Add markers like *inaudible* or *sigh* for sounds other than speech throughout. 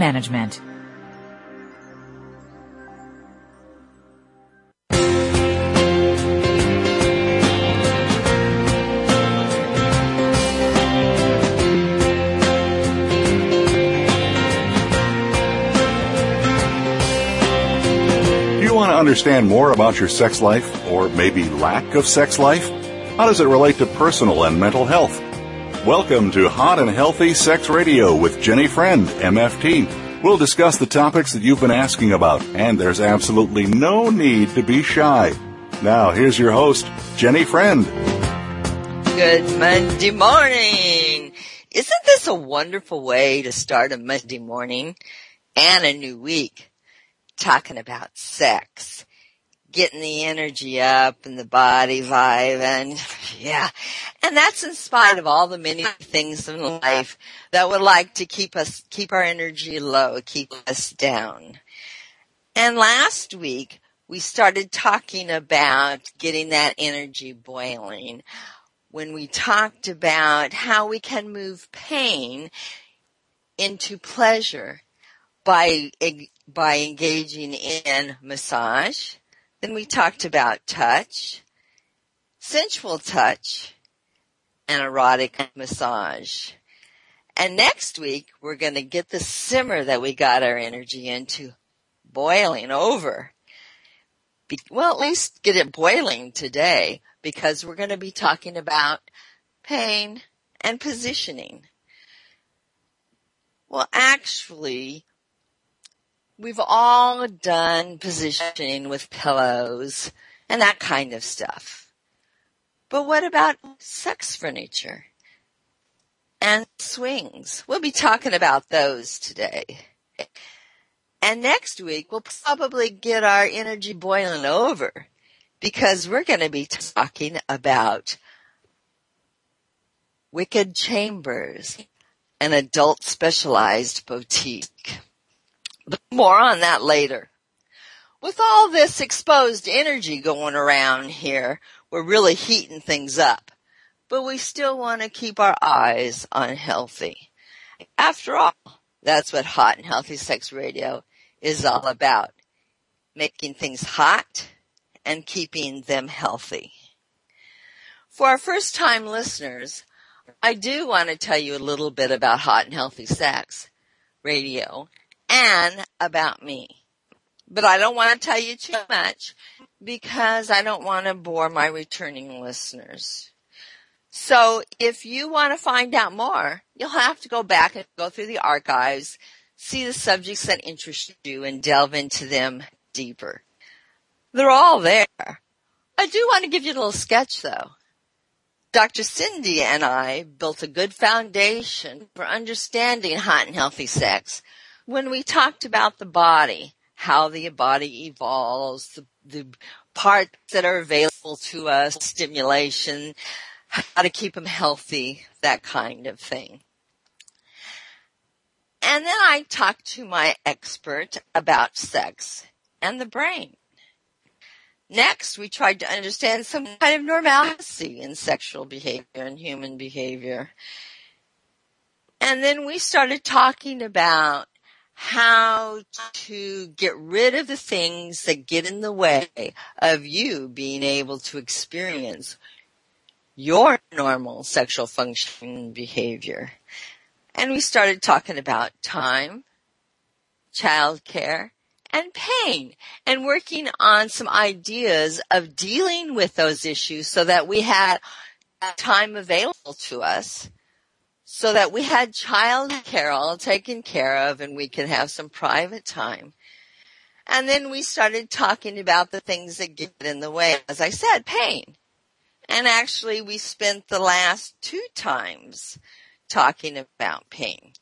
management. You want to understand more about your sex life or maybe lack of sex life? How does it relate to personal and mental health? Welcome to Hot and Healthy Sex Radio with Jenny Friend, MFT. We'll discuss the topics that you've been asking about, and there's absolutely no need to be shy. Now, here's your host, Jenny Friend. Good Monday morning. Isn't this a wonderful way to start a Monday morning and a new week? talking about sex, getting the energy up and the body vibe and *laughs* yeah. And that's in spite of all the many things in life that would like to keep us, keep our energy low, keep us down. And last week we started talking about getting that energy boiling when we talked about how we can move pain into pleasure by by engaging in massage. Then we talked about touch, sensual touch, and erotic massage. And next week we're going to get the simmer that we got our energy into boiling over. Be- well, at least get it boiling today because we're going to be talking about pain and positioning. Well, actually, we've all done positioning with pillows and that kind of stuff. But what about sex furniture and swings? We'll be talking about those today. And next week we'll probably get our energy boiling over because we're going to be talking about Wicked Chambers, an adult specialized boutique. More on that later. With all this exposed energy going around here, we're really heating things up. But we still want to keep our eyes on healthy. After all, that's what hot and healthy sex radio is all about. Making things hot and keeping them healthy. For our first time listeners, I do want to tell you a little bit about hot and healthy sex radio and about me. But I don't want to tell you too much because I don't want to bore my returning listeners. So if you want to find out more, you'll have to go back and go through the archives, see the subjects that interest you and delve into them deeper. They're all there. I do want to give you a little sketch though. Dr. Cindy and I built a good foundation for understanding hot and healthy sex when we talked about the body, how the body evolves, the, the parts that are available to us, stimulation, how to keep them healthy, that kind of thing. And then I talked to my expert about sex and the brain. Next, we tried to understand some kind of normalcy in sexual behavior and human behavior. And then we started talking about how to get rid of the things that get in the way of you being able to experience your normal sexual function behavior. And we started talking about time, childcare, and pain and working on some ideas of dealing with those issues so that we had time available to us so that we had child care all taken care of and we could have some private time. And then we started talking about the things that get in the way. As I said, pain. And actually we spent the last two times talking about pain.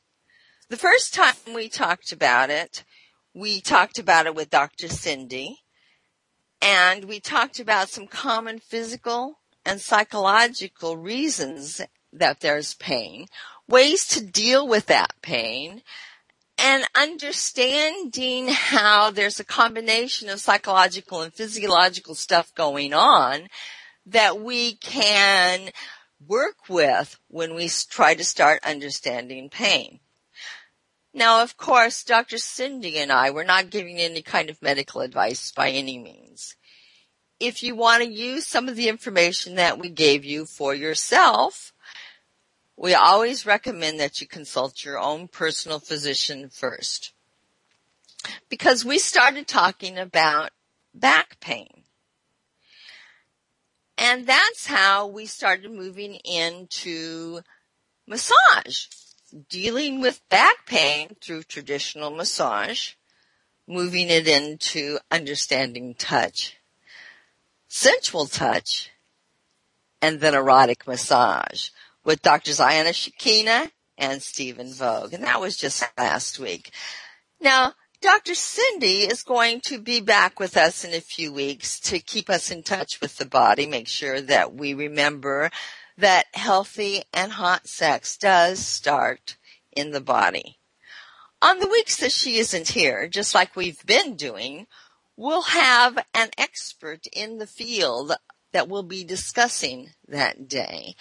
The first time we talked about it, we talked about it with Dr. Cindy and we talked about some common physical and psychological reasons that there's pain, ways to deal with that pain, and understanding how there's a combination of psychological and physiological stuff going on that we can work with when we try to start understanding pain. Now, of course, Dr. Cindy and I, we're not giving any kind of medical advice by any means. If you want to use some of the information that we gave you for yourself, we always recommend that you consult your own personal physician first. Because we started talking about back pain. And that's how we started moving into massage. Dealing with back pain through traditional massage, moving it into understanding touch, sensual touch, and then erotic massage with Drs. Ayana Shakina and Stephen Vogue. And that was just last week. Now, Dr. Cindy is going to be back with us in a few weeks to keep us in touch with the body, make sure that we remember that healthy and hot sex does start in the body. On the weeks that she isn't here, just like we've been doing, we'll have an expert in the field that we'll be discussing that day.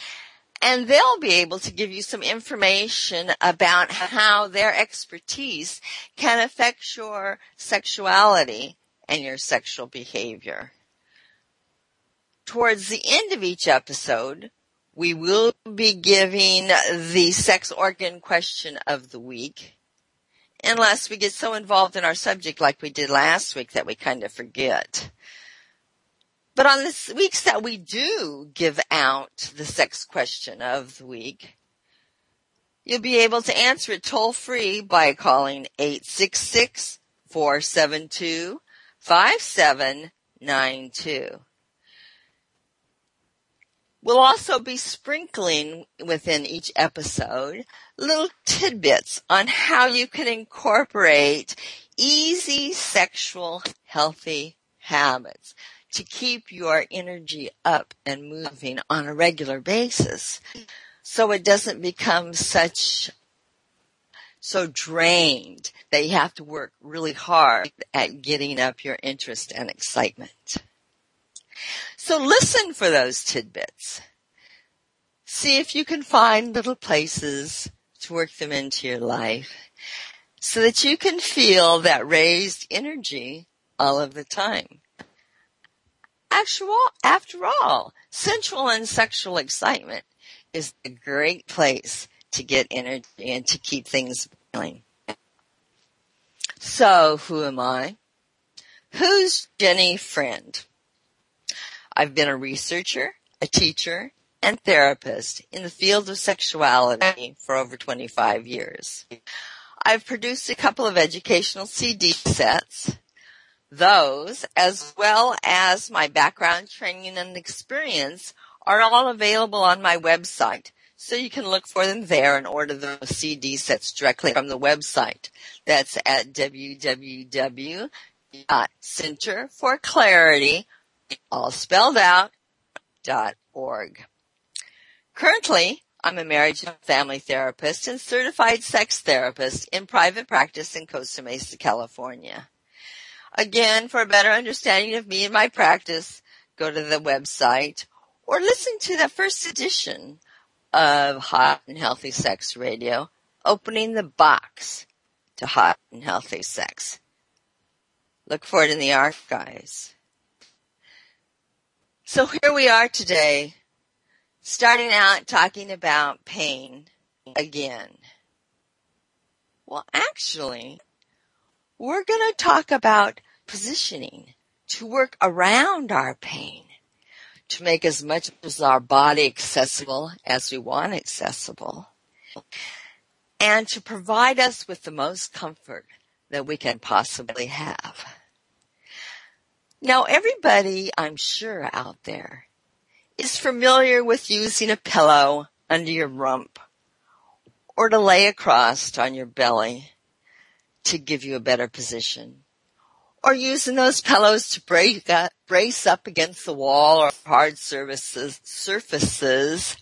And they'll be able to give you some information about how their expertise can affect your sexuality and your sexual behavior. Towards the end of each episode, we will be giving the sex organ question of the week. Unless we get so involved in our subject like we did last week that we kind of forget. But on the weeks that we do give out the sex question of the week, you'll be able to answer it toll free by calling 866 472 5792. We'll also be sprinkling within each episode little tidbits on how you can incorporate easy sexual healthy habits to keep your energy up and moving on a regular basis so it doesn't become such so drained that you have to work really hard at getting up your interest and excitement. So listen for those tidbits. See if you can find little places to work them into your life so that you can feel that raised energy all of the time. Actual, after all, sensual and sexual excitement is a great place to get energy and to keep things going. So who am I? Who's Jenny Friend? I've been a researcher, a teacher, and therapist in the field of sexuality for over 25 years. I've produced a couple of educational CD sets. Those, as well as my background training and experience, are all available on my website. So you can look for them there and order those CD sets directly from the website. That's at www.centerforclarity.com all spelled out, dot org. Currently, I'm a marriage and family therapist and certified sex therapist in private practice in Costa Mesa, California. Again, for a better understanding of me and my practice, go to the website or listen to the first edition of Hot and Healthy Sex Radio, opening the box to Hot and Healthy Sex. Look for it in the archives. So here we are today, starting out talking about pain again. Well, actually, we're going to talk about positioning to work around our pain to make as much of our body accessible as we want accessible and to provide us with the most comfort that we can possibly have. Now everybody, I'm sure out there, is familiar with using a pillow under your rump or to lay across on your belly to give you a better position or using those pillows to break up, brace up against the wall or hard surfaces, surfaces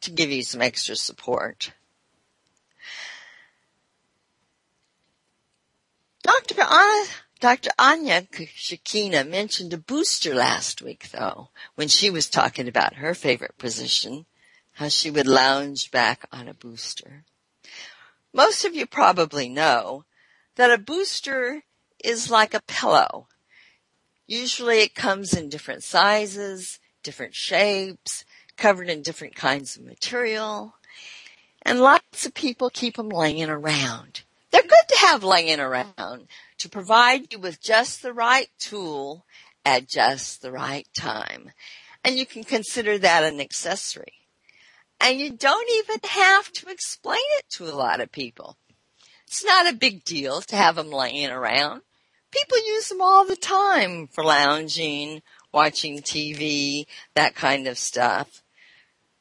to give you some extra support. Dr. Anna, Dr. Anya Shakina mentioned a booster last week though, when she was talking about her favorite position, how she would lounge back on a booster. Most of you probably know that a booster is like a pillow. Usually it comes in different sizes, different shapes, covered in different kinds of material. And lots of people keep them laying around. They're good to have laying around to provide you with just the right tool at just the right time. And you can consider that an accessory. And you don't even have to explain it to a lot of people. It's not a big deal to have them laying around. People use them all the time for lounging, watching TV, that kind of stuff.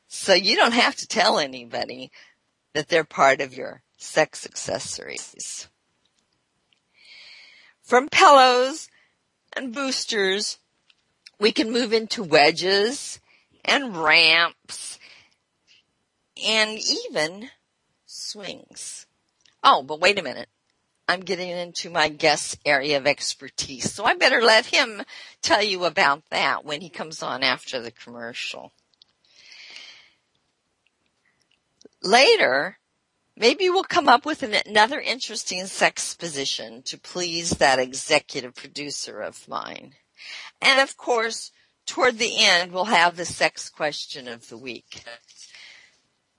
So you don't have to tell anybody that they're part of your sex accessories. From pillows and boosters, we can move into wedges and ramps and even swings. Oh, but wait a minute. I'm getting into my guest area of expertise, so I better let him tell you about that when he comes on after the commercial. Later, maybe we'll come up with an, another interesting sex position to please that executive producer of mine. And of course, toward the end, we'll have the sex question of the week.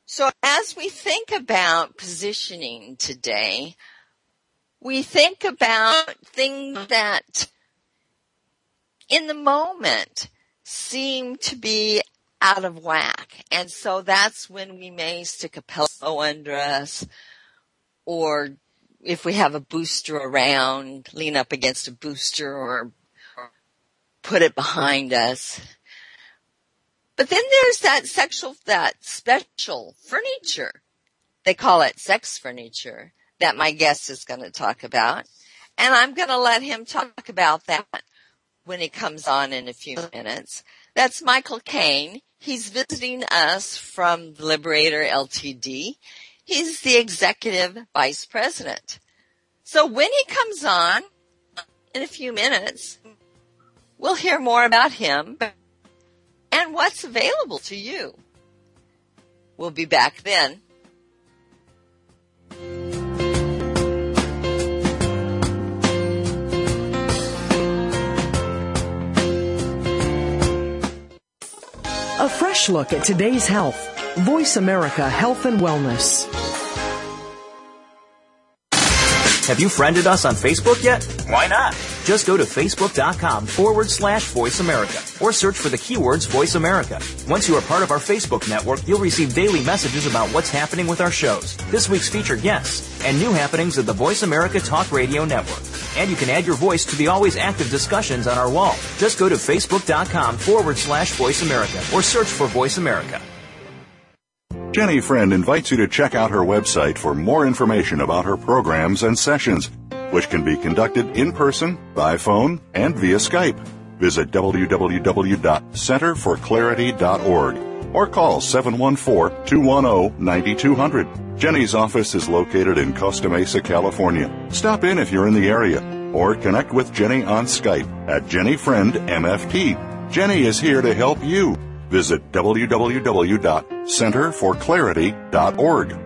So as we think about positioning today, we think about things that in the moment seem to be out of whack. And so that's when we may stick a pillow under us or if we have a booster around, lean up against a booster or put it behind us. But then there's that sexual, that special furniture. They call it sex furniture that my guest is going to talk about. And I'm going to let him talk about that when he comes on in a few minutes. That's Michael Kane. He's visiting us from Liberator LTD. He's the executive vice president. So when he comes on in a few minutes, we'll hear more about him and what's available to you. We'll be back then. Fresh look at today's health. Voice America Health and Wellness. Have you friended us on Facebook yet? Why not? Just go to facebook.com forward slash voice America or search for the keywords voice America. Once you are part of our Facebook network, you'll receive daily messages about what's happening with our shows, this week's featured guests, and new happenings of the Voice America Talk Radio Network. And you can add your voice to the always active discussions on our wall. Just go to facebook.com forward slash voice America or search for voice America. Jenny Friend invites you to check out her website for more information about her programs and sessions, which can be conducted in person, by phone, and via Skype. Visit www.centerforclarity.org or call 714-210-9200. Jenny's office is located in Costa Mesa, California. Stop in if you're in the area or connect with Jenny on Skype at JennyFriendMFT. Jenny is here to help you. Visit www.centerforclarity.org.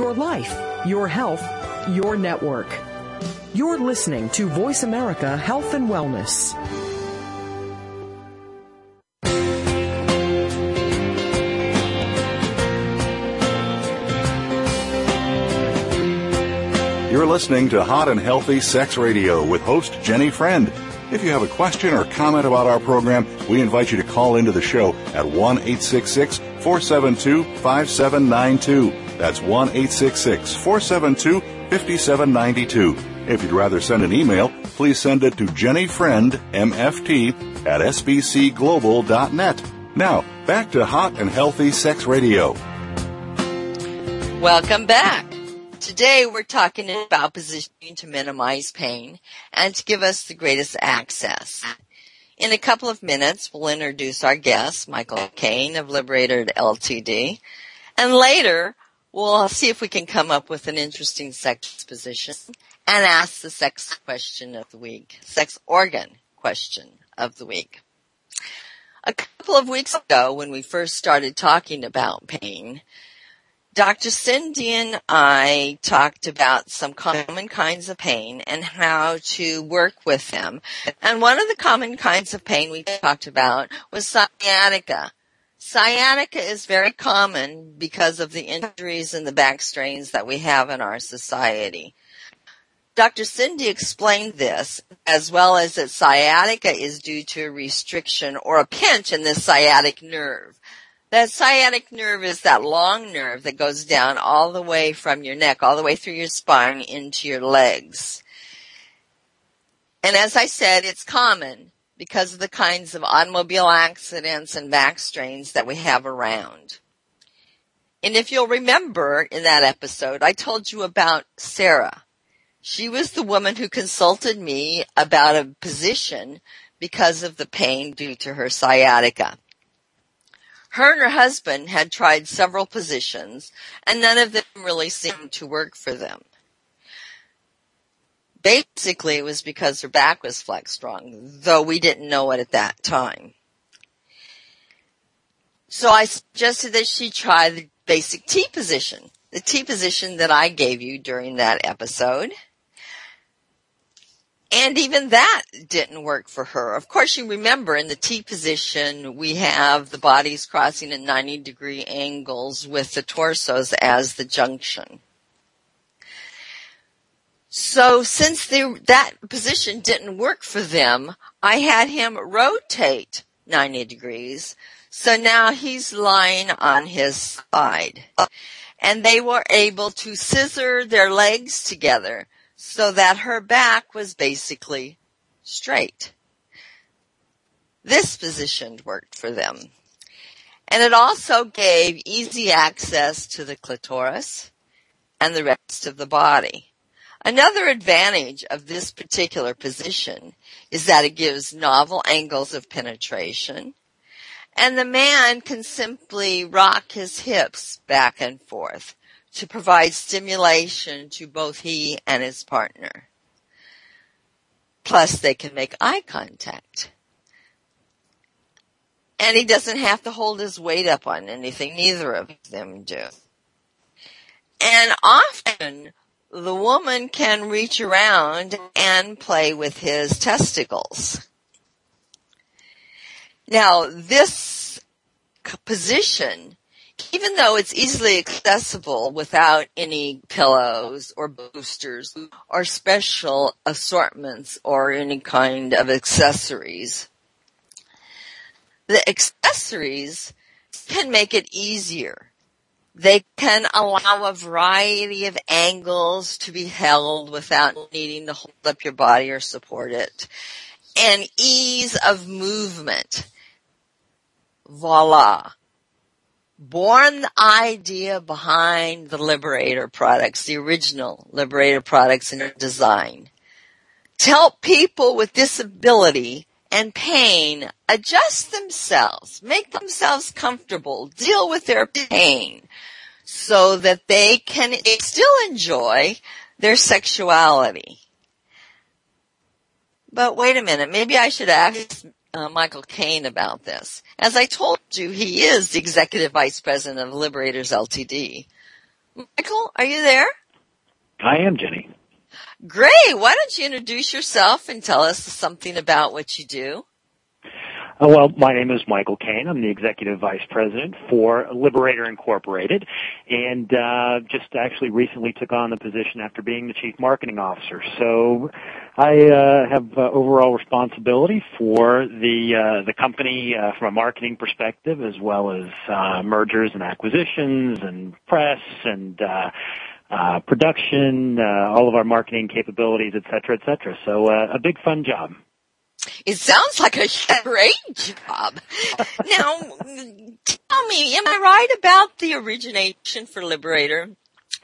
Your life, your health, your network. You're listening to Voice America Health and Wellness. You're listening to Hot and Healthy Sex Radio with host Jenny Friend. If you have a question or comment about our program, we invite you to call into the show at 1 866 472 5792. That's 1 866 472 5792. If you'd rather send an email, please send it to jennyfriendmft at sbcglobal.net. Now, back to Hot and Healthy Sex Radio. Welcome back. Today we're talking about positioning to minimize pain and to give us the greatest access. In a couple of minutes, we'll introduce our guest, Michael Kane of Liberator Ltd. And later, we'll see if we can come up with an interesting sex position and ask the sex question of the week, sex organ question of the week. A couple of weeks ago, when we first started talking about pain, Dr. Cindy and I talked about some common kinds of pain and how to work with them. And one of the common kinds of pain we talked about was sciatica. Sciatica is very common because of the injuries and the back strains that we have in our society. Dr. Cindy explained this as well as that sciatica is due to a restriction or a pinch in the sciatic nerve. That sciatic nerve is that long nerve that goes down all the way from your neck, all the way through your spine into your legs. And as I said, it's common because of the kinds of automobile accidents and back strains that we have around. And if you'll remember in that episode, I told you about Sarah. She was the woman who consulted me about a position because of the pain due to her sciatica. Her and her husband had tried several positions and none of them really seemed to work for them. Basically, it was because her back was flexed wrong, though we didn't know it at that time. So I suggested that she try the basic T position, the T position that I gave you during that episode. And even that didn't work for her. Of course, you remember in the T position, we have the bodies crossing at 90 degree angles with the torsos as the junction. So since they, that position didn't work for them, I had him rotate 90 degrees. So now he's lying on his side. And they were able to scissor their legs together so that her back was basically straight. This position worked for them. And it also gave easy access to the clitoris and the rest of the body. Another advantage of this particular position is that it gives novel angles of penetration and the man can simply rock his hips back and forth to provide stimulation to both he and his partner. Plus they can make eye contact. And he doesn't have to hold his weight up on anything, neither of them do. And often the woman can reach around and play with his testicles. Now this position even though it's easily accessible without any pillows or boosters or special assortments or any kind of accessories, the accessories can make it easier. They can allow a variety of angles to be held without needing to hold up your body or support it. And ease of movement. Voila born the idea behind the Liberator products, the original Liberator products and design. To help people with disability and pain adjust themselves, make themselves comfortable, deal with their pain so that they can still enjoy their sexuality. But wait a minute, maybe I should ask uh, Michael Kane about this. As I told you, he is the executive vice president of Liberators Ltd. Michael, are you there? I am, Jenny. Great. Why don't you introduce yourself and tell us something about what you do? Uh, well, my name is Michael Kane. I'm the executive vice president for Liberator Incorporated, and uh, just actually recently took on the position after being the chief marketing officer. So, I uh, have uh, overall responsibility for the uh, the company uh, from a marketing perspective, as well as mergers and acquisitions, and press, and uh, production, uh, all of our marketing capabilities, et cetera, et cetera. So uh, a big fun job. It sounds like a great job. now, tell me, am I right about the origination for Liberator?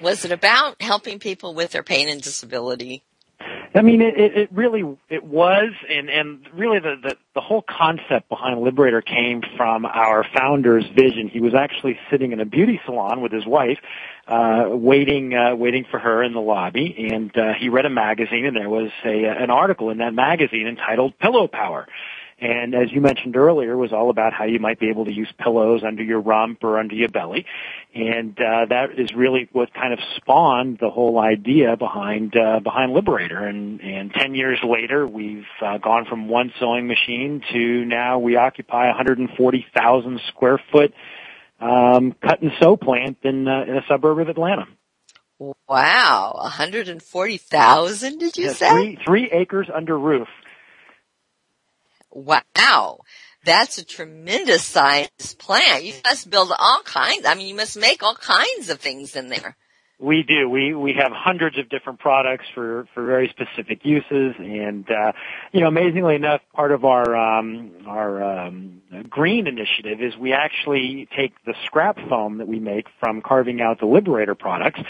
Was it about helping people with their pain and disability? I mean, it, it, it really it was, and and really the, the the whole concept behind Liberator came from our founder's vision. He was actually sitting in a beauty salon with his wife, uh, waiting uh, waiting for her in the lobby, and uh, he read a magazine, and there was a an article in that magazine entitled "Pillow Power." And as you mentioned earlier, was all about how you might be able to use pillows under your rump or under your belly. And uh, that is really what kind of spawned the whole idea behind uh, behind Liberator. And, and 10 years later, we've uh, gone from one sewing machine to now we occupy 140,000 square foot um, cut and sew plant in, uh, in a suburb of Atlanta. Wow, 140,000 did you yeah, say? Three, three acres under roof. Wow. That's a tremendous size plant. You must build all kinds. I mean, you must make all kinds of things in there. We do. We we have hundreds of different products for for very specific uses, and uh, you know, amazingly enough, part of our um, our um, green initiative is we actually take the scrap foam that we make from carving out the Liberator products,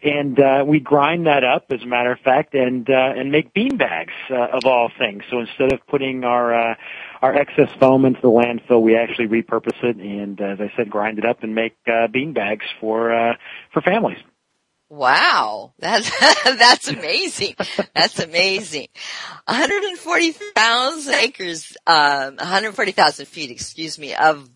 and uh, we grind that up, as a matter of fact, and uh, and make bean bags uh, of all things. So instead of putting our uh, our excess foam into the landfill, we actually repurpose it, and as I said, grind it up and make uh, bean bags for uh, for families. Wow, that's *laughs* that's amazing. That's amazing. 140,000 acres, um, 140,000 feet, excuse me, of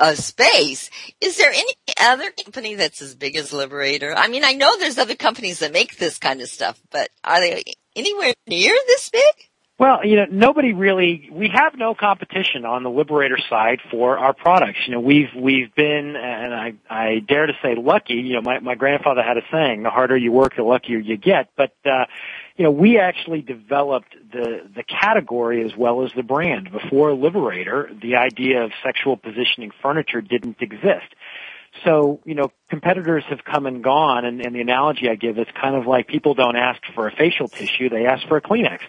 of space. Is there any other company that's as big as Liberator? I mean, I know there's other companies that make this kind of stuff, but are they anywhere near this big? Well, you know, nobody really, we have no competition on the Liberator side for our products. You know, we've, we've been, and I, I dare to say lucky, you know, my, my grandfather had a saying, the harder you work, the luckier you get. But, uh, you know, we actually developed the, the category as well as the brand. Before Liberator, the idea of sexual positioning furniture didn't exist. So, you know, competitors have come and gone, and, and the analogy I give is kind of like people don't ask for a facial tissue, they ask for a Kleenex.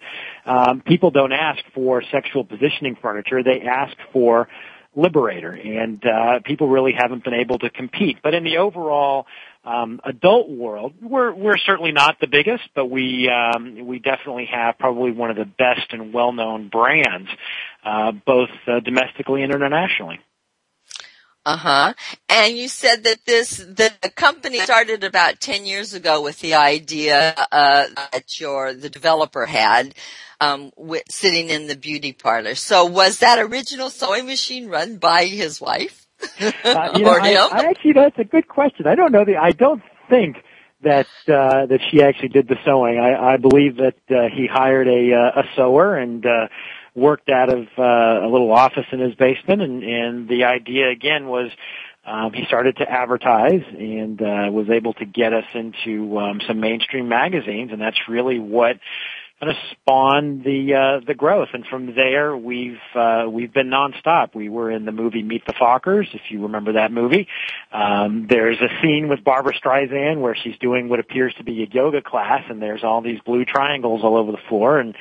Um, people don't ask for sexual positioning furniture, they ask for Liberator, and uh, people really haven't been able to compete. But in the overall um, adult world, we're we're certainly not the biggest, but we um, we definitely have probably one of the best and well-known brands, uh, both uh, domestically and internationally. Uh huh. And you said that this the company started about ten years ago with the idea uh, that your the developer had um, with, sitting in the beauty parlor. So was that original sewing machine run by his wife uh, *laughs* you know, or him? I, I actually, that's a good question. I don't know the. I don't think that uh, that she actually did the sewing. I, I believe that uh, he hired a uh, a sewer and. Uh, worked out of uh, a little office in his basement, and, and the idea again was um, he started to advertise and uh, was able to get us into um, some mainstream magazines, and that's really what kind of spawned the uh, the growth. And from there, we've uh, we've been nonstop. We were in the movie Meet the Fockers, if you remember that movie. Um, there's a scene with Barbra Streisand where she's doing what appears to be a yoga class, and there's all these blue triangles all over the floor, and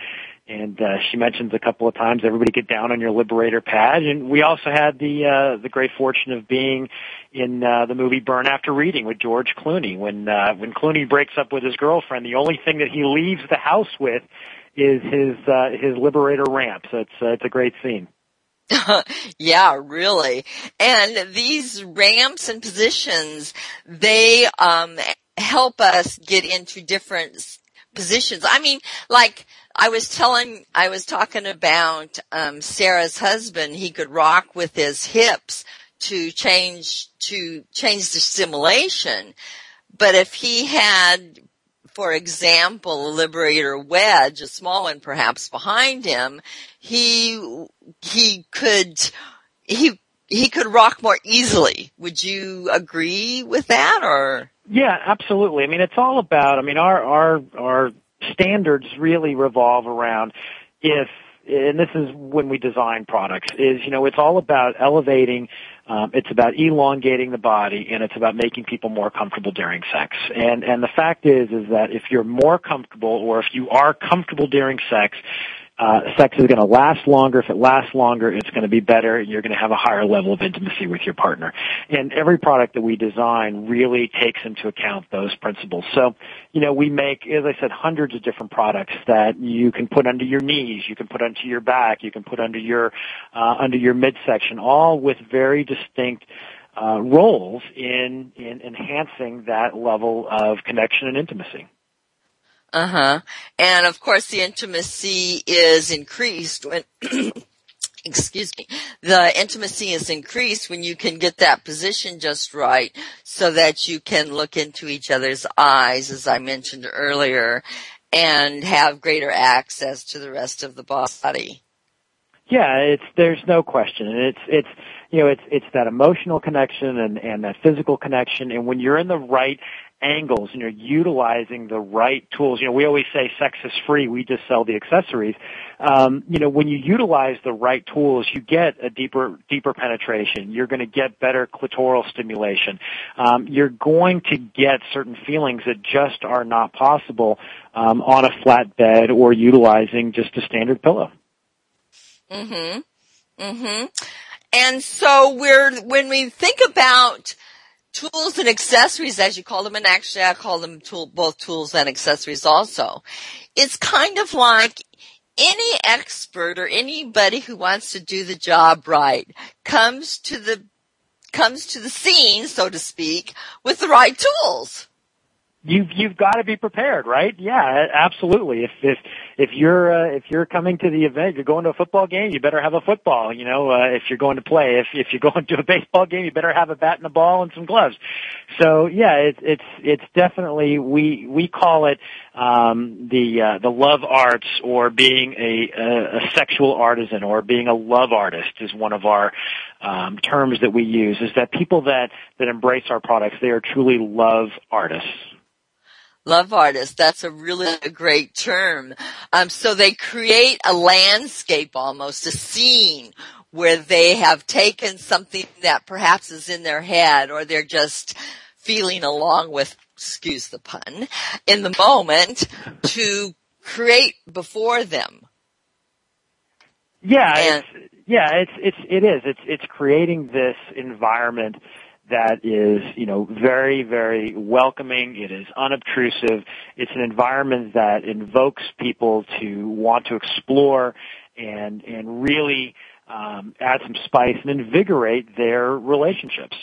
and uh, she mentions a couple of times everybody get down on your liberator pad and we also had the uh, the great fortune of being in uh, the movie Burn After Reading with George Clooney when uh, when Clooney breaks up with his girlfriend the only thing that he leaves the house with is his uh, his liberator ramp so it's uh, it's a great scene *laughs* yeah, really. And these ramps and positions, they um help us get into different positions. I mean, like I was telling, I was talking about um, Sarah's husband. He could rock with his hips to change to change the stimulation, but if he had, for example, a liberator wedge, a small one perhaps behind him, he he could he he could rock more easily. Would you agree with that, or? Yeah, absolutely. I mean, it's all about. I mean, our our our standards really revolve around if and this is when we design products is you know it's all about elevating um, it's about elongating the body and it's about making people more comfortable during sex. And and the fact is is that if you're more comfortable or if you are comfortable during sex uh, sex is going to last longer. If it lasts longer, it's going to be better, and you're going to have a higher level of intimacy with your partner. And every product that we design really takes into account those principles. So, you know, we make, as I said, hundreds of different products that you can put under your knees, you can put under your back, you can put under your uh, under your midsection, all with very distinct. Uh, roles in in enhancing that level of connection and intimacy. Uh huh. And of course the intimacy is increased when, *clears throat* excuse me, the intimacy is increased when you can get that position just right so that you can look into each other's eyes, as I mentioned earlier, and have greater access to the rest of the body. Yeah, it's, there's no question. And it's, it's, you know, it's, it's that emotional connection and, and that physical connection. And when you're in the right angles and you're utilizing the right tools. You know, we always say sex is free. We just sell the accessories. Um, you know, when you utilize the right tools, you get a deeper, deeper penetration. You're going to get better clitoral stimulation. Um, you're going to get certain feelings that just are not possible um, on a flat bed or utilizing just a standard pillow. Mhm. Mhm. And so we're when we think about tools and accessories, as you call them, and actually I call them tool, both tools and accessories also. It's kind of like any expert or anybody who wants to do the job right comes to the comes to the scene, so to speak, with the right tools you've you've got to be prepared, right? Yeah, absolutely. If if if you're uh, if you're coming to the event, you're going to a football game, you better have a football. You know, uh, if you're going to play, if if you're *laughs* going to a baseball game, you better have a bat and a ball and some gloves. So yeah, it's it's it's definitely we we call it um, the uh, the love arts or being a, a a sexual artisan or being a love artist is one of our um, terms that we use. Is that people that that embrace our products, they are truly love artists love artist. That's a really a great term. Um, so they create a landscape almost, a scene where they have taken something that perhaps is in their head or they're just feeling along with, excuse the pun, in the moment to create before them. Yeah, and, it's, yeah, it's, it's, it is. It's, it's creating this environment that is, you know, very, very welcoming. It is unobtrusive. It's an environment that invokes people to want to explore and, and really, um, add some spice and invigorate their relationships.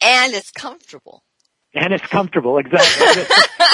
And it's comfortable and it's comfortable. Exactly. As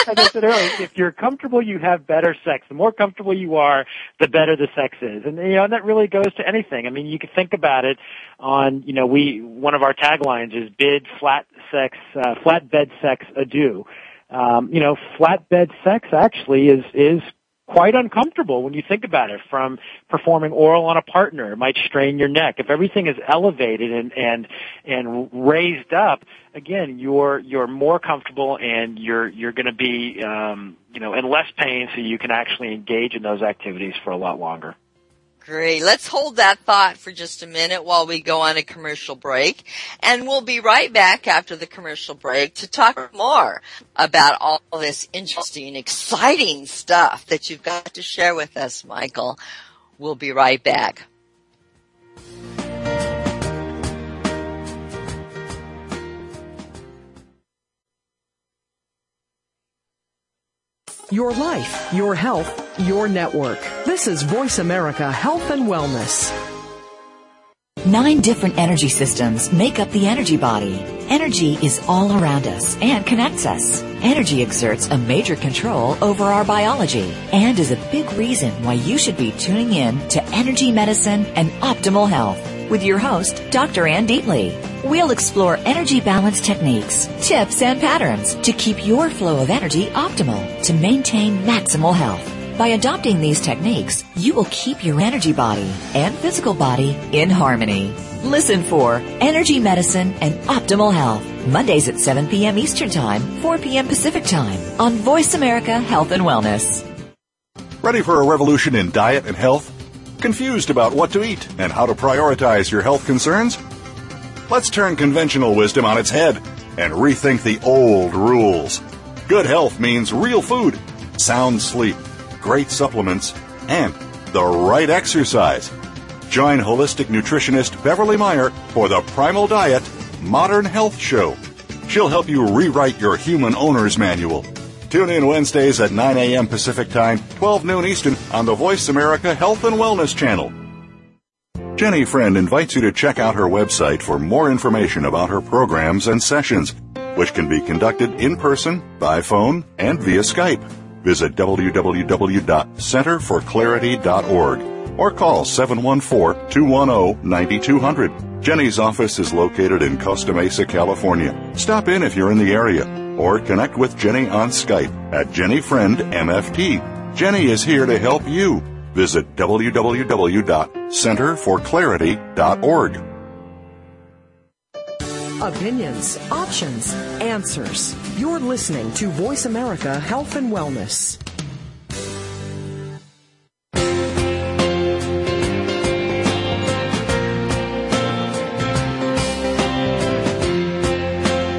*laughs* I said earlier, if you're comfortable, you have better sex. The more comfortable you are, the better the sex is. And you know, and that really goes to anything. I mean, you can think about it on, you know, we one of our taglines is bid flat sex, uh, flat bed sex adieu. Um, you know, flatbed sex actually is is quite uncomfortable when you think about it from performing oral on a partner. It might strain your neck. If everything is elevated and, and, and raised up, again, you're, you're more comfortable and you're, you're gonna be, um, you know, in less pain so you can actually engage in those activities for a lot longer. Great. Let's hold that thought for just a minute while we go on a commercial break. And we'll be right back after the commercial break to talk more about all this interesting, exciting stuff that you've got to share with us, Michael. We'll be right back. Your life, your health, your network. This is Voice America Health and Wellness. Nine different energy systems make up the energy body. Energy is all around us and connects us. Energy exerts a major control over our biology and is a big reason why you should be tuning in to Energy Medicine and Optimal Health with your host, Dr. Ann Deatley. We'll explore energy balance techniques, tips, and patterns to keep your flow of energy optimal to maintain maximal health. By adopting these techniques, you will keep your energy body and physical body in harmony. Listen for Energy Medicine and Optimal Health, Mondays at 7 p.m. Eastern Time, 4 p.m. Pacific Time on Voice America Health and Wellness. Ready for a revolution in diet and health? Confused about what to eat and how to prioritize your health concerns? Let's turn conventional wisdom on its head and rethink the old rules. Good health means real food, sound sleep, great supplements, and the right exercise. Join holistic nutritionist Beverly Meyer for the Primal Diet Modern Health Show. She'll help you rewrite your human owner's manual. Tune in Wednesdays at 9 a.m. Pacific Time, 12 noon Eastern on the Voice America Health and Wellness Channel. Jenny Friend invites you to check out her website for more information about her programs and sessions, which can be conducted in person, by phone, and via Skype. Visit www.centerforclarity.org or call 714-210-9200. Jenny's office is located in Costa Mesa, California. Stop in if you're in the area or connect with Jenny on Skype at JennyFriendMFT. Jenny is here to help you. Visit www.centerforclarity.org. Opinions, options, answers. You're listening to Voice America Health and Wellness.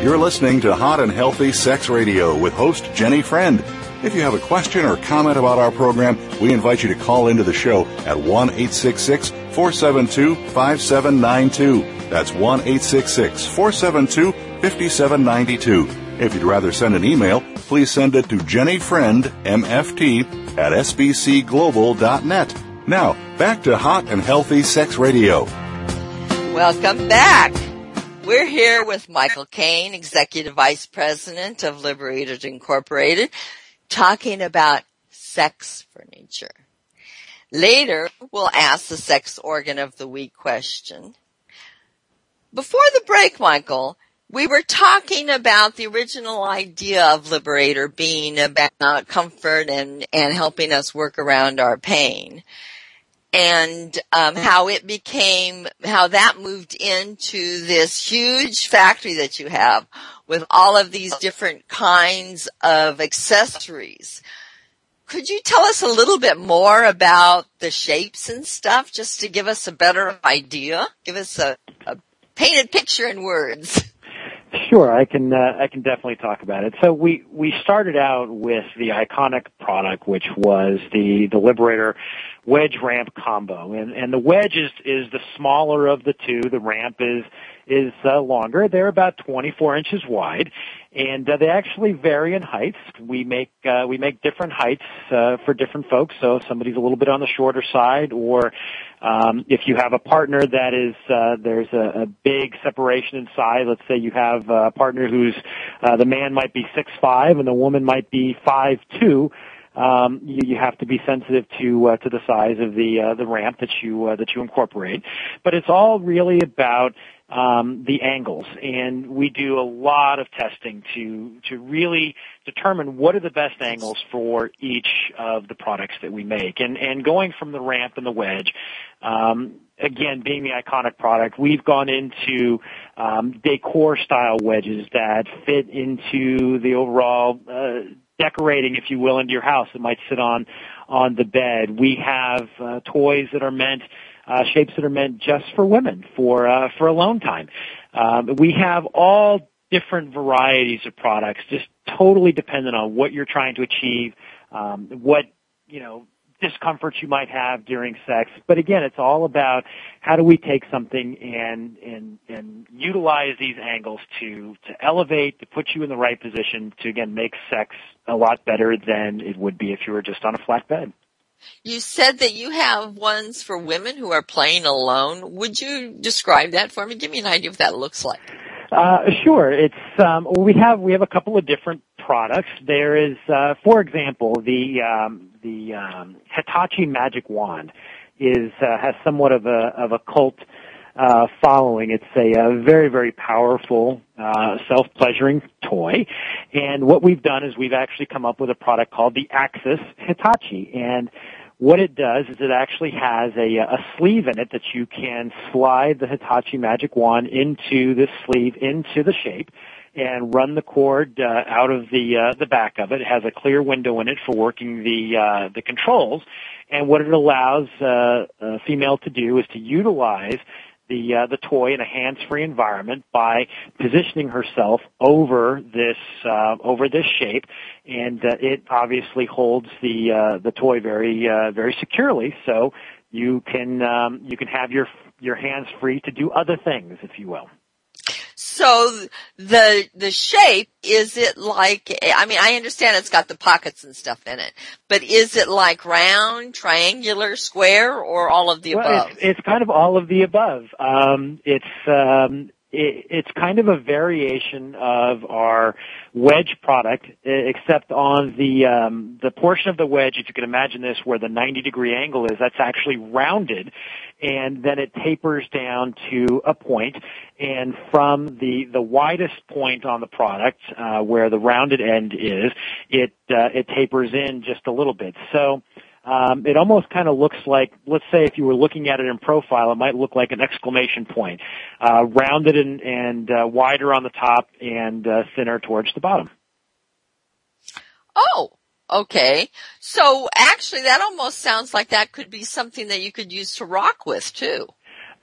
You're listening to Hot and Healthy Sex Radio with host Jenny Friend. If you have a question or comment about our program, we invite you to call into the show at 1 866 472 5792. That's 1 866 472 5792. If you'd rather send an email, please send it to jennyfriendmft at sbcglobal.net. Now, back to Hot and Healthy Sex Radio. Welcome back. We're here with Michael Kane, Executive Vice President of Liberator Incorporated, talking about sex furniture. Later, we'll ask the sex organ of the week question. Before the break, Michael, we were talking about the original idea of Liberator being about comfort and, and helping us work around our pain and um, how it became how that moved into this huge factory that you have with all of these different kinds of accessories. Could you tell us a little bit more about the shapes and stuff just to give us a better idea? Give us a, a painted picture in words. Sure, I can uh, I can definitely talk about it. So we we started out with the iconic product, which was the the Liberator wedge ramp combo, and and the wedge is is the smaller of the two. The ramp is is uh, longer. They're about 24 inches wide, and uh, they actually vary in heights. We make uh, we make different heights uh, for different folks. So if somebody's a little bit on the shorter side, or um, if you have a partner that is uh, there's a, a big separation in size. Let's say you have a partner who's uh, the man might be six five and the woman might be five two um, you, you have to be sensitive to uh, to the size of the uh, the ramp that you uh, that you incorporate. But it's all really about um, the angles, and we do a lot of testing to to really determine what are the best angles for each of the products that we make. And and going from the ramp and the wedge, um, again being the iconic product, we've gone into um, decor style wedges that fit into the overall uh, decorating, if you will, into your house. It might sit on on the bed. We have uh, toys that are meant, uh, shapes that are meant just for women for uh, for alone time. Um, we have all different varieties of products, just totally dependent on what you're trying to achieve, um, what you know discomforts you might have during sex. But again, it's all about how do we take something and and and utilize these angles to to elevate, to put you in the right position to again make sex a lot better than it would be if you were just on a flat bed. You said that you have ones for women who are playing alone. Would you describe that for me? Give me an idea of what that looks like. Uh, sure. It's um, we have we have a couple of different products. There is, uh, for example, the um, the um, Hitachi Magic Wand is uh, has somewhat of a of a cult uh, following. It's a, a very very powerful uh, self pleasuring toy, and what we've done is we've actually come up with a product called the Axis Hitachi, and what it does is it actually has a, a sleeve in it that you can slide the Hitachi Magic Wand into this sleeve into the shape and run the cord uh, out of the uh, the back of it. It has a clear window in it for working the uh, the controls, and what it allows uh, a female to do is to utilize the uh, the toy in a hands-free environment by positioning herself over this uh, over this shape, and uh, it obviously holds the uh, the toy very uh, very securely. So you can um, you can have your your hands free to do other things, if you will. So the the shape is it like? I mean, I understand it's got the pockets and stuff in it, but is it like round, triangular, square, or all of the well, above? It's, it's kind of all of the above. Um, it's um, it, it's kind of a variation of our wedge product, except on the um, the portion of the wedge, if you can imagine this, where the 90 degree angle is, that's actually rounded, and then it tapers down to a point, and from the the widest point on the product, uh, where the rounded end is, it uh, it tapers in just a little bit. So um, it almost kind of looks like, let's say if you were looking at it in profile, it might look like an exclamation point, uh, rounded and, and uh, wider on the top and uh, thinner towards the bottom. Oh, okay. So actually that almost sounds like that could be something that you could use to rock with too.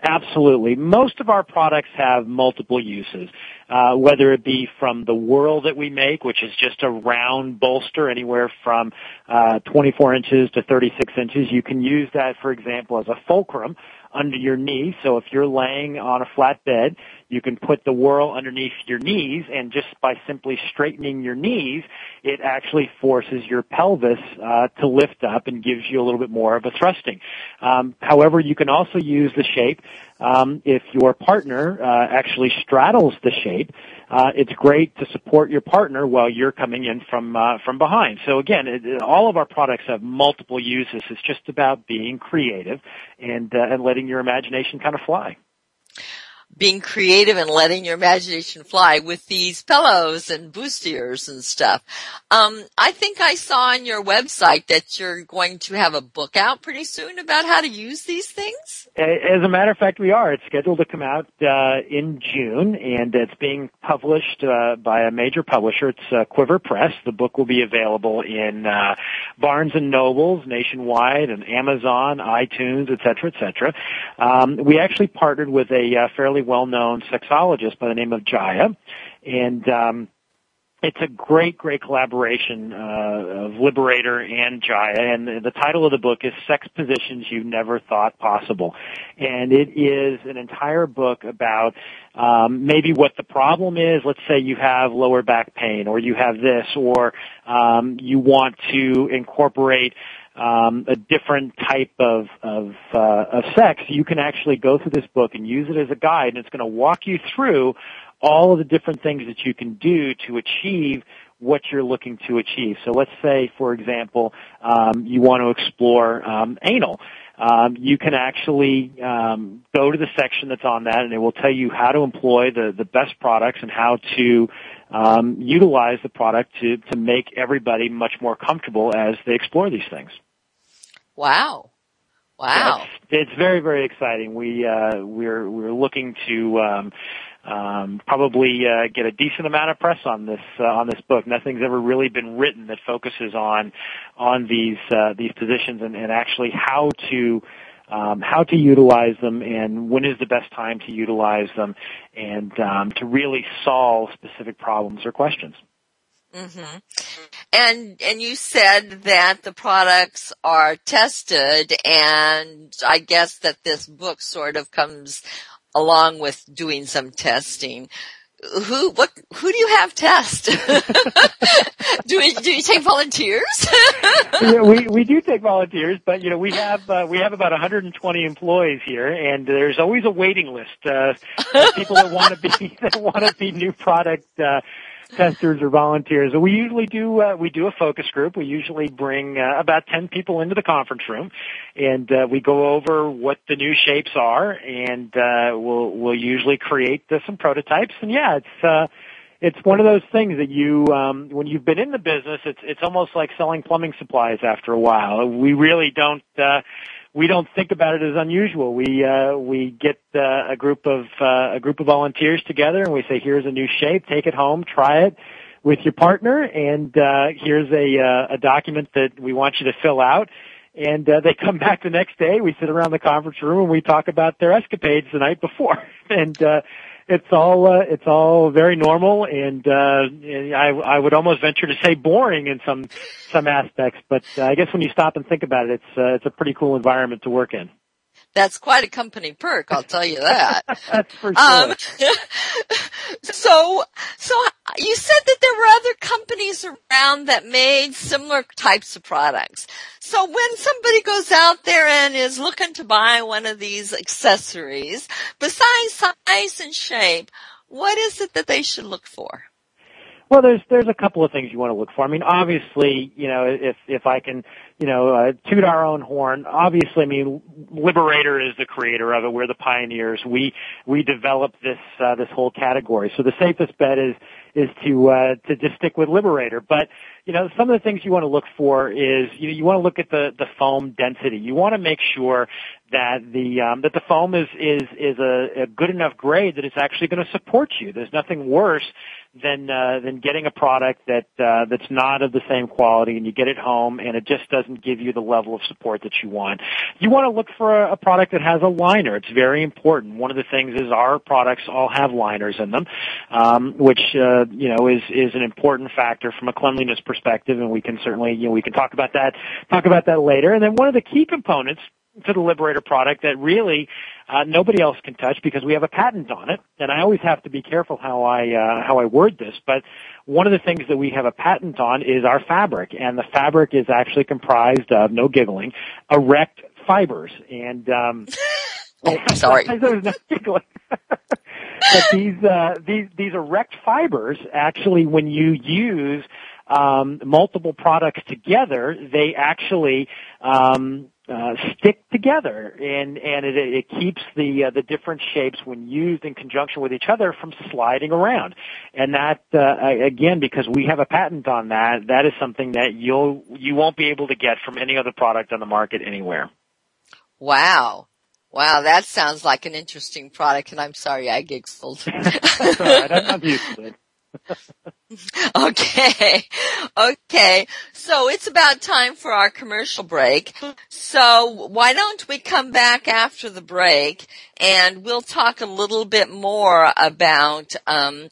Absolutely. Most of our products have multiple uses, uh, whether it be from the whirl that we make, which is just a round bolster anywhere from uh, 24 inches to 36 inches. You can use that, for example, as a fulcrum under your knee. So if you're laying on a flat bed, you can put the whirl underneath your knees and just by simply straightening your knees, it actually forces your pelvis uh, to lift up and gives you a little bit more of a thrusting. Um, however, you can also use the shape um, if your partner uh, actually straddles the shape. Uh, it's great to support your partner while you're coming in from uh, from behind. So again, it, all of our products have multiple uses. It's just about being creative and uh, and letting your imagination kind of fly being creative and letting your imagination fly with these pillows and bustiers and stuff. Um, I think I saw on your website that you're going to have a book out pretty soon about how to use these things. As a matter of fact, we are. It's scheduled to come out uh, in June, and it's being published uh, by a major publisher. It's uh, Quiver Press. The book will be available in uh, Barnes and Nobles nationwide, and Amazon, iTunes, et cetera, et cetera. Um, we actually partnered with a uh, fairly well-known sexologist by the name of Jaiya, and um, it's a great, great collaboration uh, of Liberator and Jaiya, and the title of the book is "Sex Positions You Never Thought Possible," and it is an entire book about um, maybe what the problem is. Let's say you have lower back pain, or you have this, or um, you want to incorporate um, a different type of of, uh, of sex, you can actually go through this book and use it as a guide, and it's going to walk you through all of the different things that you can do to achieve what you're looking to achieve. So let's say, for example, um, you want to explore um, anal. Um, you can actually um, go to the section that's on that, and it will tell you how to employ the the best products and how to um, utilize the product to to make everybody much more comfortable as they explore these things. Wow. Wow. it's, it's, very, very exciting. We, uh, we're, we're looking to, um, um, probably uh, get a decent amount of press on this uh, on this book. Nothing's ever really been written that focuses on on these uh, these positions and, and actually how to um, how to utilize them and when is the best time to utilize them and um, to really solve specific problems or questions. Mm-hmm. And and you said that the products are tested, and I guess that this book sort of comes along with doing some testing. Who what who do you have test? *laughs* do we, do you take volunteers? yeah, we we do take volunteers, but you know we have uh, we have about 120 employees here, and there's always a waiting list uh, people that want to be *laughs* that want to be new product. Uh, testers or volunteers. We usually do uh, we do a focus group. We usually bring uh, about ten people into the conference room, and uh, we go over what the new shapes are, and uh, we'll we'll usually create uh, some prototypes. And yeah, it's uh, it's one of those things that you um, when you've been in the business, it's it's almost like selling plumbing supplies after a while. We really don't. We don't think about it as unusual. We uh, we get uh, a group of uh, a group of volunteers together, and we say, "Here's a new shape. Take it home. Try it with your partner, and uh, here's a uh, a document that we want you to fill out." And uh, they come back the next day. We sit around the conference room and we talk about their escapades the night before, *laughs* and uh, it's all uh, it's all very normal and uh I I would almost venture to say boring in some some aspects but uh, I guess when you stop and think about it it's uh, it's a pretty cool environment to work in. That's quite a company perk, I'll tell you that. *laughs* That's for sure. Um, *laughs* so, so you said that there were other companies around that made similar types of products. So when somebody goes out there and is looking to buy one of these accessories, besides size and shape, what is it that they should look for? Well, there's there's a couple of things you want to look for. I mean, obviously, you know, if if I can, you know, uh, toot our own horn. Obviously, I mean, Liberator is the creator of it. We're the pioneers. We we developed this uh, this whole category. So the safest bet is is to uh, to just stick with Liberator. But you know, some of the things you want to look for is you know, you want to look at the the foam density. You want to make sure that the um, that the foam is is is a, a good enough grade that it's actually going to support you. There's nothing worse than uh, than getting a product that uh, that's not of the same quality, and you get it home and it just doesn't give you the level of support that you want. You want to look for a, a product that has a liner. It's very important. One of the things is our products all have liners in them, um, which uh, you know is is an important factor from a cleanliness perspective, and we can certainly you know we can talk about that talk about that later. And then one of the key components to the Liberator product that really uh, nobody else can touch because we have a patent on it. And I always have to be careful how I uh, how I word this. But one of the things that we have a patent on is our fabric, and the fabric is actually comprised of no giggling, erect fibers. And um, *laughs* oh, sorry, *laughs* *laughs* but these uh, these these erect fibers actually, when you use um, multiple products together, they actually um, uh, stick together, and and it, it keeps the uh, the different shapes when used in conjunction with each other from sliding around. And that uh, again, because we have a patent on that, that is something that you'll you won't be able to get from any other product on the market anywhere. Wow. Wow, that sounds like an interesting product, and I'm sorry I giggled. *laughs* That's all right. I'm used to it. *laughs* okay. Okay. So it's about time for our commercial break. So why don't we come back after the break and we'll talk a little bit more about, um,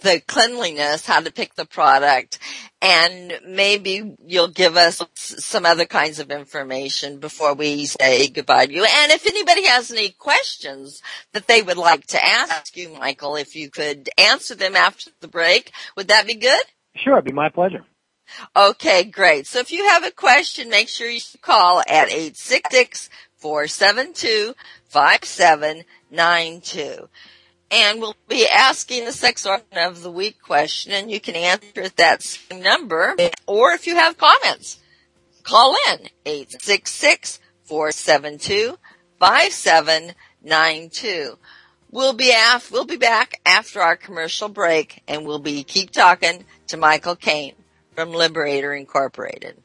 the cleanliness, how to pick the product, and maybe you'll give us some other kinds of information before we say goodbye to you. And if anybody has any questions that they would like to ask you, Michael, if you could answer them after the break, would that be good? Sure, it'd be my pleasure. Okay, great. So if you have a question, make sure you call at 866 472 5792 and we'll be asking the sex organ of the week question and you can answer at that same number. Or if you have comments call in 866-472-5792 we'll be af- we'll be back after our commercial break and we'll be keep talking to Michael Kane from Liberator Incorporated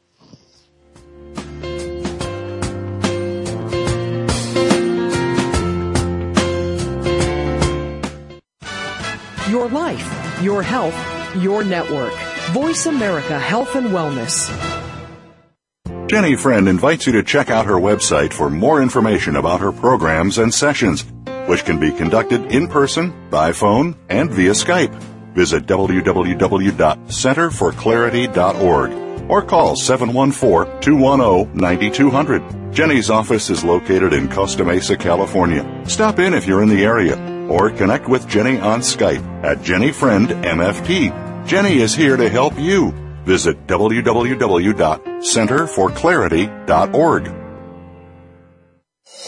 your life, your health, your network. Voice America Health and Wellness. Jenny Friend invites you to check out her website for more information about her programs and sessions, which can be conducted in person, by phone, and via Skype. Visit www.centerforclarity.org or call 714-210-9200. Jenny's office is located in Costa Mesa, California. Stop in if you're in the area or connect with Jenny on Skype at Jenny Friend MFT. Jenny is here to help you. Visit www.centerforclarity.org.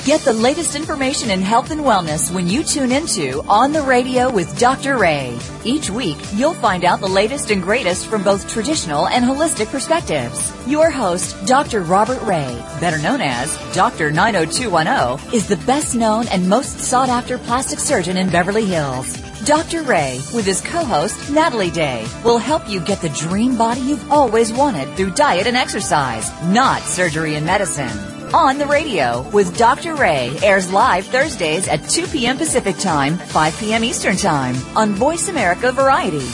Get the latest information in health and wellness when you tune into On the Radio with Dr. Rey. Each week, you'll find out the latest and greatest from both traditional and holistic perspectives. Your host, Dr. Robert Rey, better known as Dr. 90210, is the best known and most sought after plastic surgeon in Beverly Hills. Dr. Rey, with his co-host Natalie Day, will help you get the dream body you've always wanted through diet and exercise, not surgery and medicine. On the Radio with Dr. Rey airs live Thursdays at 2 p.m. Pacific Time, 5 p.m. Eastern Time on Voice America Variety.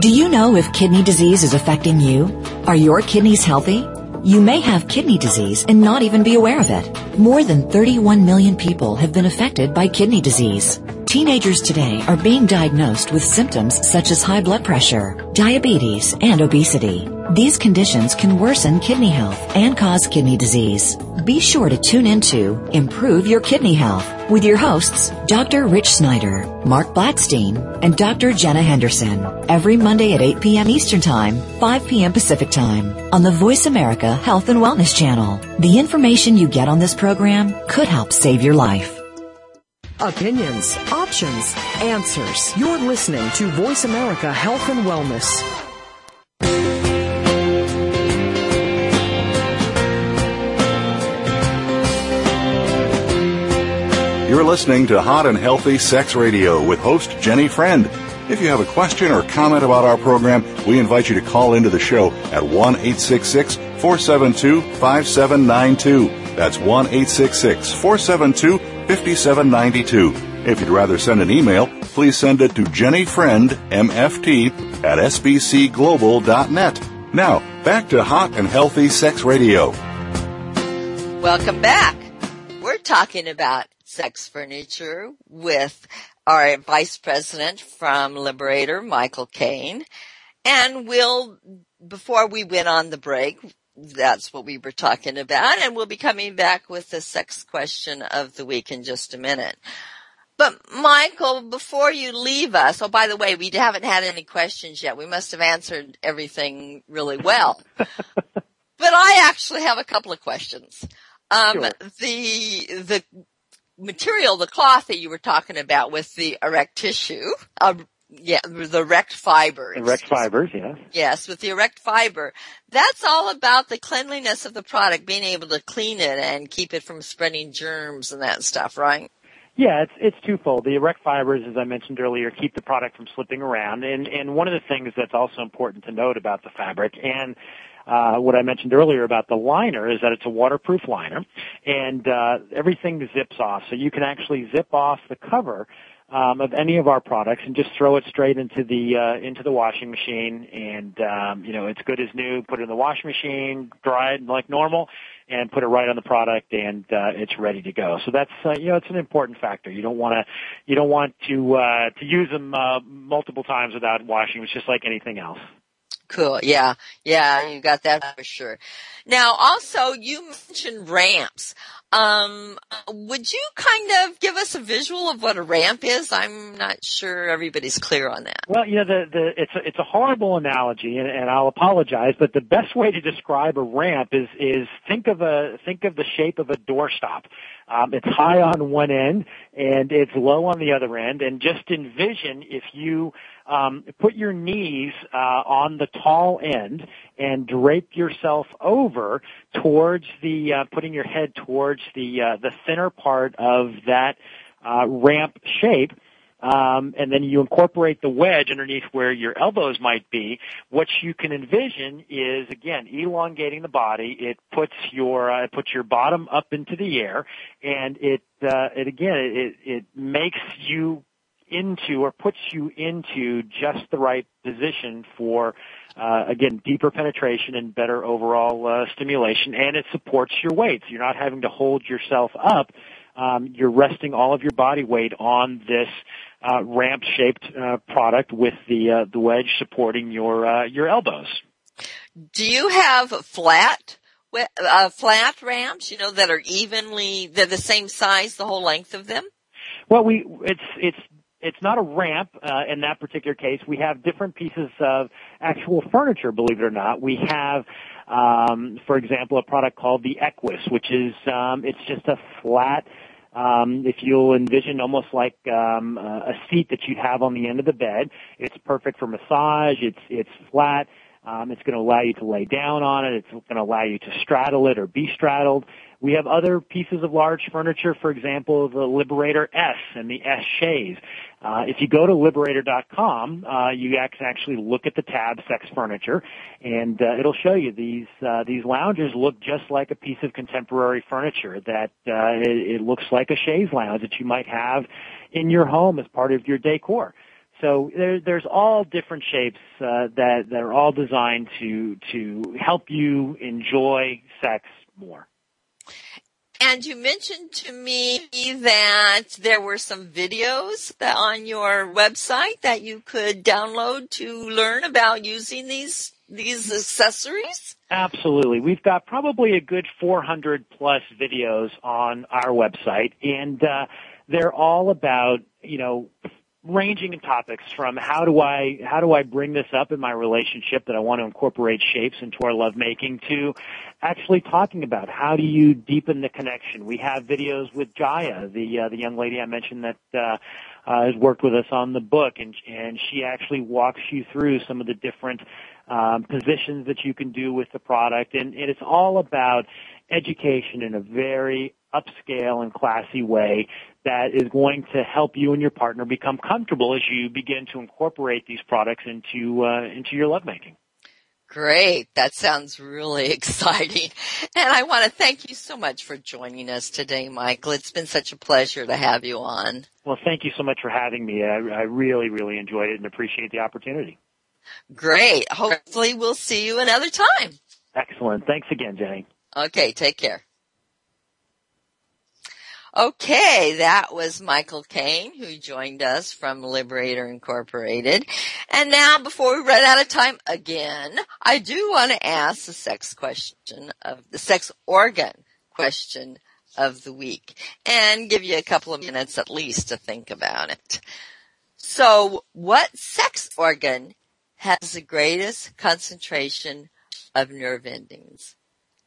Do you know if kidney disease is affecting you? Are your kidneys healthy? You may have kidney disease and not even be aware of it. More than 31 million people have been affected by kidney disease. Teenagers today are being diagnosed with symptoms such as high blood pressure, diabetes, and obesity. These conditions can worsen kidney health and cause kidney disease. Be sure to tune into Improve Your Kidney Health with your hosts, Dr. Rich Snyder, Mark Blackstein, and Dr. Jenna Henderson every Monday at 8 p.m. Eastern Time, 5 p.m. Pacific Time on the Voice America Health and Wellness Channel. The information you get on this program could help save your life. Opinions, options, answers. You're listening to Voice America Health and Wellness. You're listening to Hot and Healthy Sex Radio with host Jenny Friend. If you have a question or comment about our program, we invite you to call into the show at 1 866 472 5792. That's 1 866 472 5792. If you'd rather send an email, please send it to jennyfriendmft at sbcglobal.net. Now, back to Hot and Healthy Sex Radio. Welcome back. We're talking about sex furniture with our vice president from Liberator, Michael Kane. And we'll, before we went on the break, that's what we were talking about. And we'll be coming back with the sex question of the week in just a minute. But Michael, before you leave us, oh, by the way, we haven't had any questions yet. We must have answered everything really well. *laughs* but I actually have a couple of questions. Um, sure. the, the material, the cloth that you were talking about with the erect tissue, uh, yeah, the erect fibers. Erect fibers, yes. Yes, with the erect fiber. That's all about the cleanliness of the product, being able to clean it and keep it from spreading germs and that stuff, right? Yeah, it's it's twofold. The erect fibers, as I mentioned earlier, keep the product from slipping around, and and one of the things that's also important to note about the fabric and uh, what I mentioned earlier about the liner is that it's a waterproof liner, and uh, everything zips off, so you can actually zip off the cover um, of any of our products and just throw it straight into the uh, into the washing machine. And um, you know, it's good as new. Put it in the washing machine, dry it like normal, and put it right on the product, and uh, it's ready to go. So that's uh, you know, it's an important factor. You don't want to you don't want to uh, to use them uh, multiple times without washing. It's just like anything else. Cool. Yeah. Yeah. You got that for sure. Now also you mentioned ramps. Um, would you kind of give us a visual of what a ramp is? I'm not sure everybody's clear on that. Well, you know, the, the, it's a, it's a horrible analogy and, and I'll apologize, but the best way to describe a ramp is, is think of a, think of the shape of a doorstop. Um, it's high on one end and it's low on the other end and just envision if you, um, put your knees uh, on the tall end and drape yourself over towards the uh, putting your head towards the uh, the thinner part of that uh, ramp shape. Um, and then you incorporate the wedge underneath where your elbows might be. What you can envision is again elongating the body. It puts your uh, it puts your bottom up into the air, and it uh, it again it it makes you into or puts you into just the right position for uh, again deeper penetration and better overall uh, stimulation and it supports your weight so you're not having to hold yourself up. Um, you're resting all of your body weight on this uh, ramp shaped uh, product with the uh, the wedge supporting your uh, your elbows. Do you have flat uh, flat ramps, you know, that are evenly, they're the same size, the whole length of them? Well, we, it's, it's, it's not a ramp uh, in that particular case. We have different pieces of actual furniture, believe it or not. We have, um, for example, a product called the Equus, which is um, it's just a flat. Um, if you'll envision almost like um, a seat that you'd have on the end of the bed, it's perfect for massage. It's it's flat. Um, it's going to allow you to lay down on it. It's going to allow you to straddle it or be straddled. We have other pieces of large furniture, for example, the Liberator Esse and the Esse Chaise. Uh, if you go to liberator.com, uh, you can actually look at the tab sex furniture, and uh, it'll show you these uh, these loungers look just like a piece of contemporary furniture. That uh, it, it looks like a chaise lounge that you might have in your home as part of your decor. So there, there's all different shapes uh, that that are all designed to to help you enjoy sex more. And you mentioned to me that there were some videos that on your website that you could download to learn about using these these accessories? Absolutely. We've got probably a good 400 plus videos on our website and uh, they're all about, you know, ranging in topics from how do I how do I bring this up in my relationship that I want to incorporate shapes into our lovemaking to actually talking about how do you deepen the connection. We have videos with Jaiya, the uh, the young lady I mentioned that uh, uh, has worked with us on the book, and and she actually walks you through some of the different um, positions that you can do with the product, and, and it's all about education in a very upscale and classy way that is going to help you and your partner become comfortable as you begin to incorporate these products into uh, into your lovemaking. Great. That sounds really *laughs* exciting. And I want to thank you so much for joining us today, Michael. It's been such a pleasure to have you on. Well, thank you so much for having me. I, I really, really enjoyed it and appreciate the opportunity. Great. Hopefully we'll see you another time. Excellent. Thanks again, Jenny. Okay. Take care. Okay, that was Michael Kane who joined us from Liberator Incorporated. And now before we run out of time again, I do want to ask the sex question of the sex organ question of the week and give you a couple of minutes at least to think about it. So what sex organ has the greatest concentration of nerve endings?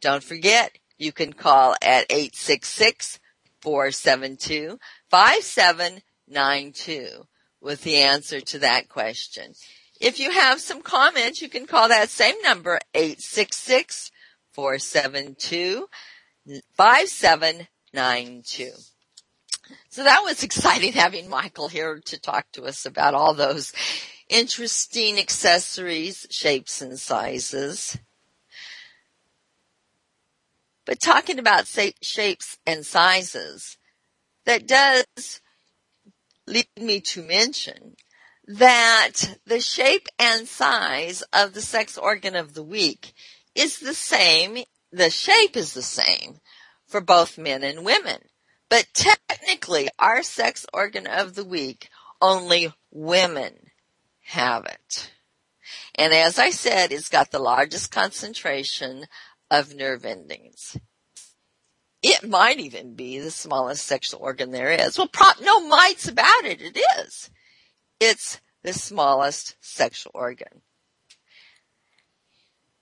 Don't forget, you can call at 866 472 5792 with the answer to that question. If you have some comments, you can call that same number, 866 472 5792. So that was exciting having Michael here to talk to us about all those interesting accessories, shapes, and sizes. But talking about shapes and sizes, that does lead me to mention that the shape and size of the sex organ of the week is the same, the shape is the same for both men and women. But technically, our sex organ of the week, only women have it. And as I said, it's got the largest concentration of nerve endings. It might even be the smallest sexual organ there is. Well, pro- no mites about it. It is. It's the smallest sexual organ.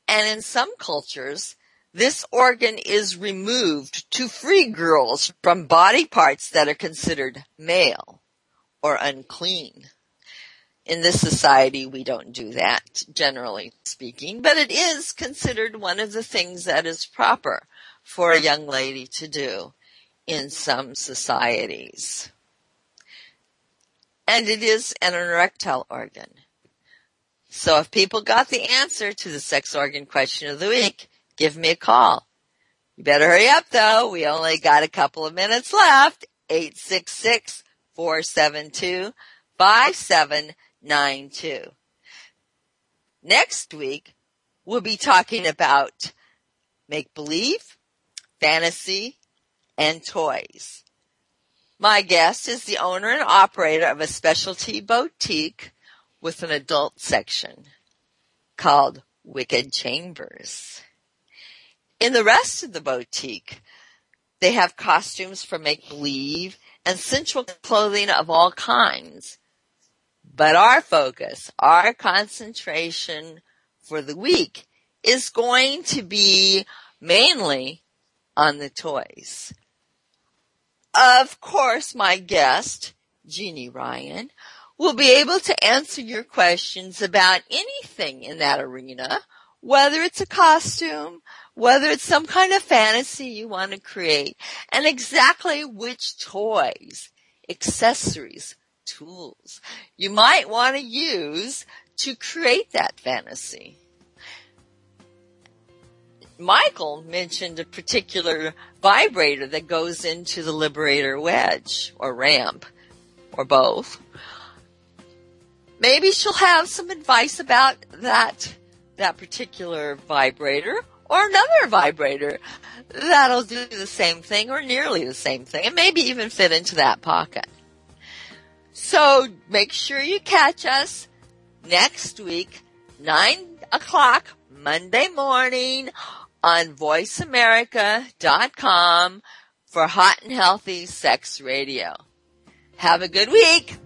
And in some cultures, this organ is removed to free girls from body parts that are considered male or unclean in this society, we don't do that, generally speaking, but it is considered one of the things that is proper for a young lady to do in some societies. And it is an erectile organ. So if people got the answer to the sex organ question of the week, give me a call. You better hurry up though. We only got a couple of minutes left. 866 472 5792. Next week, we'll be talking about make believe, fantasy, and toys. My guest is the owner and operator of a specialty boutique with an adult section called Wicked Chambers. In the rest of the boutique, they have costumes for make believe and sensual clothing of all kinds. But our focus, our concentration for the week is going to be mainly on the toys. Of course, my guest, Jeannie Ryan, will be able to answer your questions about anything in that arena, whether it's a costume, whether it's some kind of fantasy you want to create, and exactly which toys, accessories, tools you might want to use to create that fantasy. Michael mentioned a particular vibrator that goes into the Liberator wedge or ramp or both. Maybe she'll have some advice about that, that particular vibrator or another vibrator that'll do the same thing or nearly the same thing and maybe even fit into that pocket. So make sure you catch us next week, 9 o'clock Monday morning on voiceamerica.com for hot and healthy sex radio. Have a good week.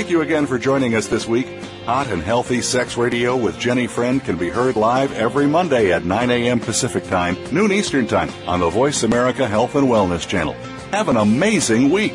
Thank you again for joining us this week. Hot and Healthy Sex Radio with Jenny Friend can be heard live every Monday at 9 a.m. Pacific Time, noon Eastern Time on the Voice America Health and Wellness Channel. Have an amazing week.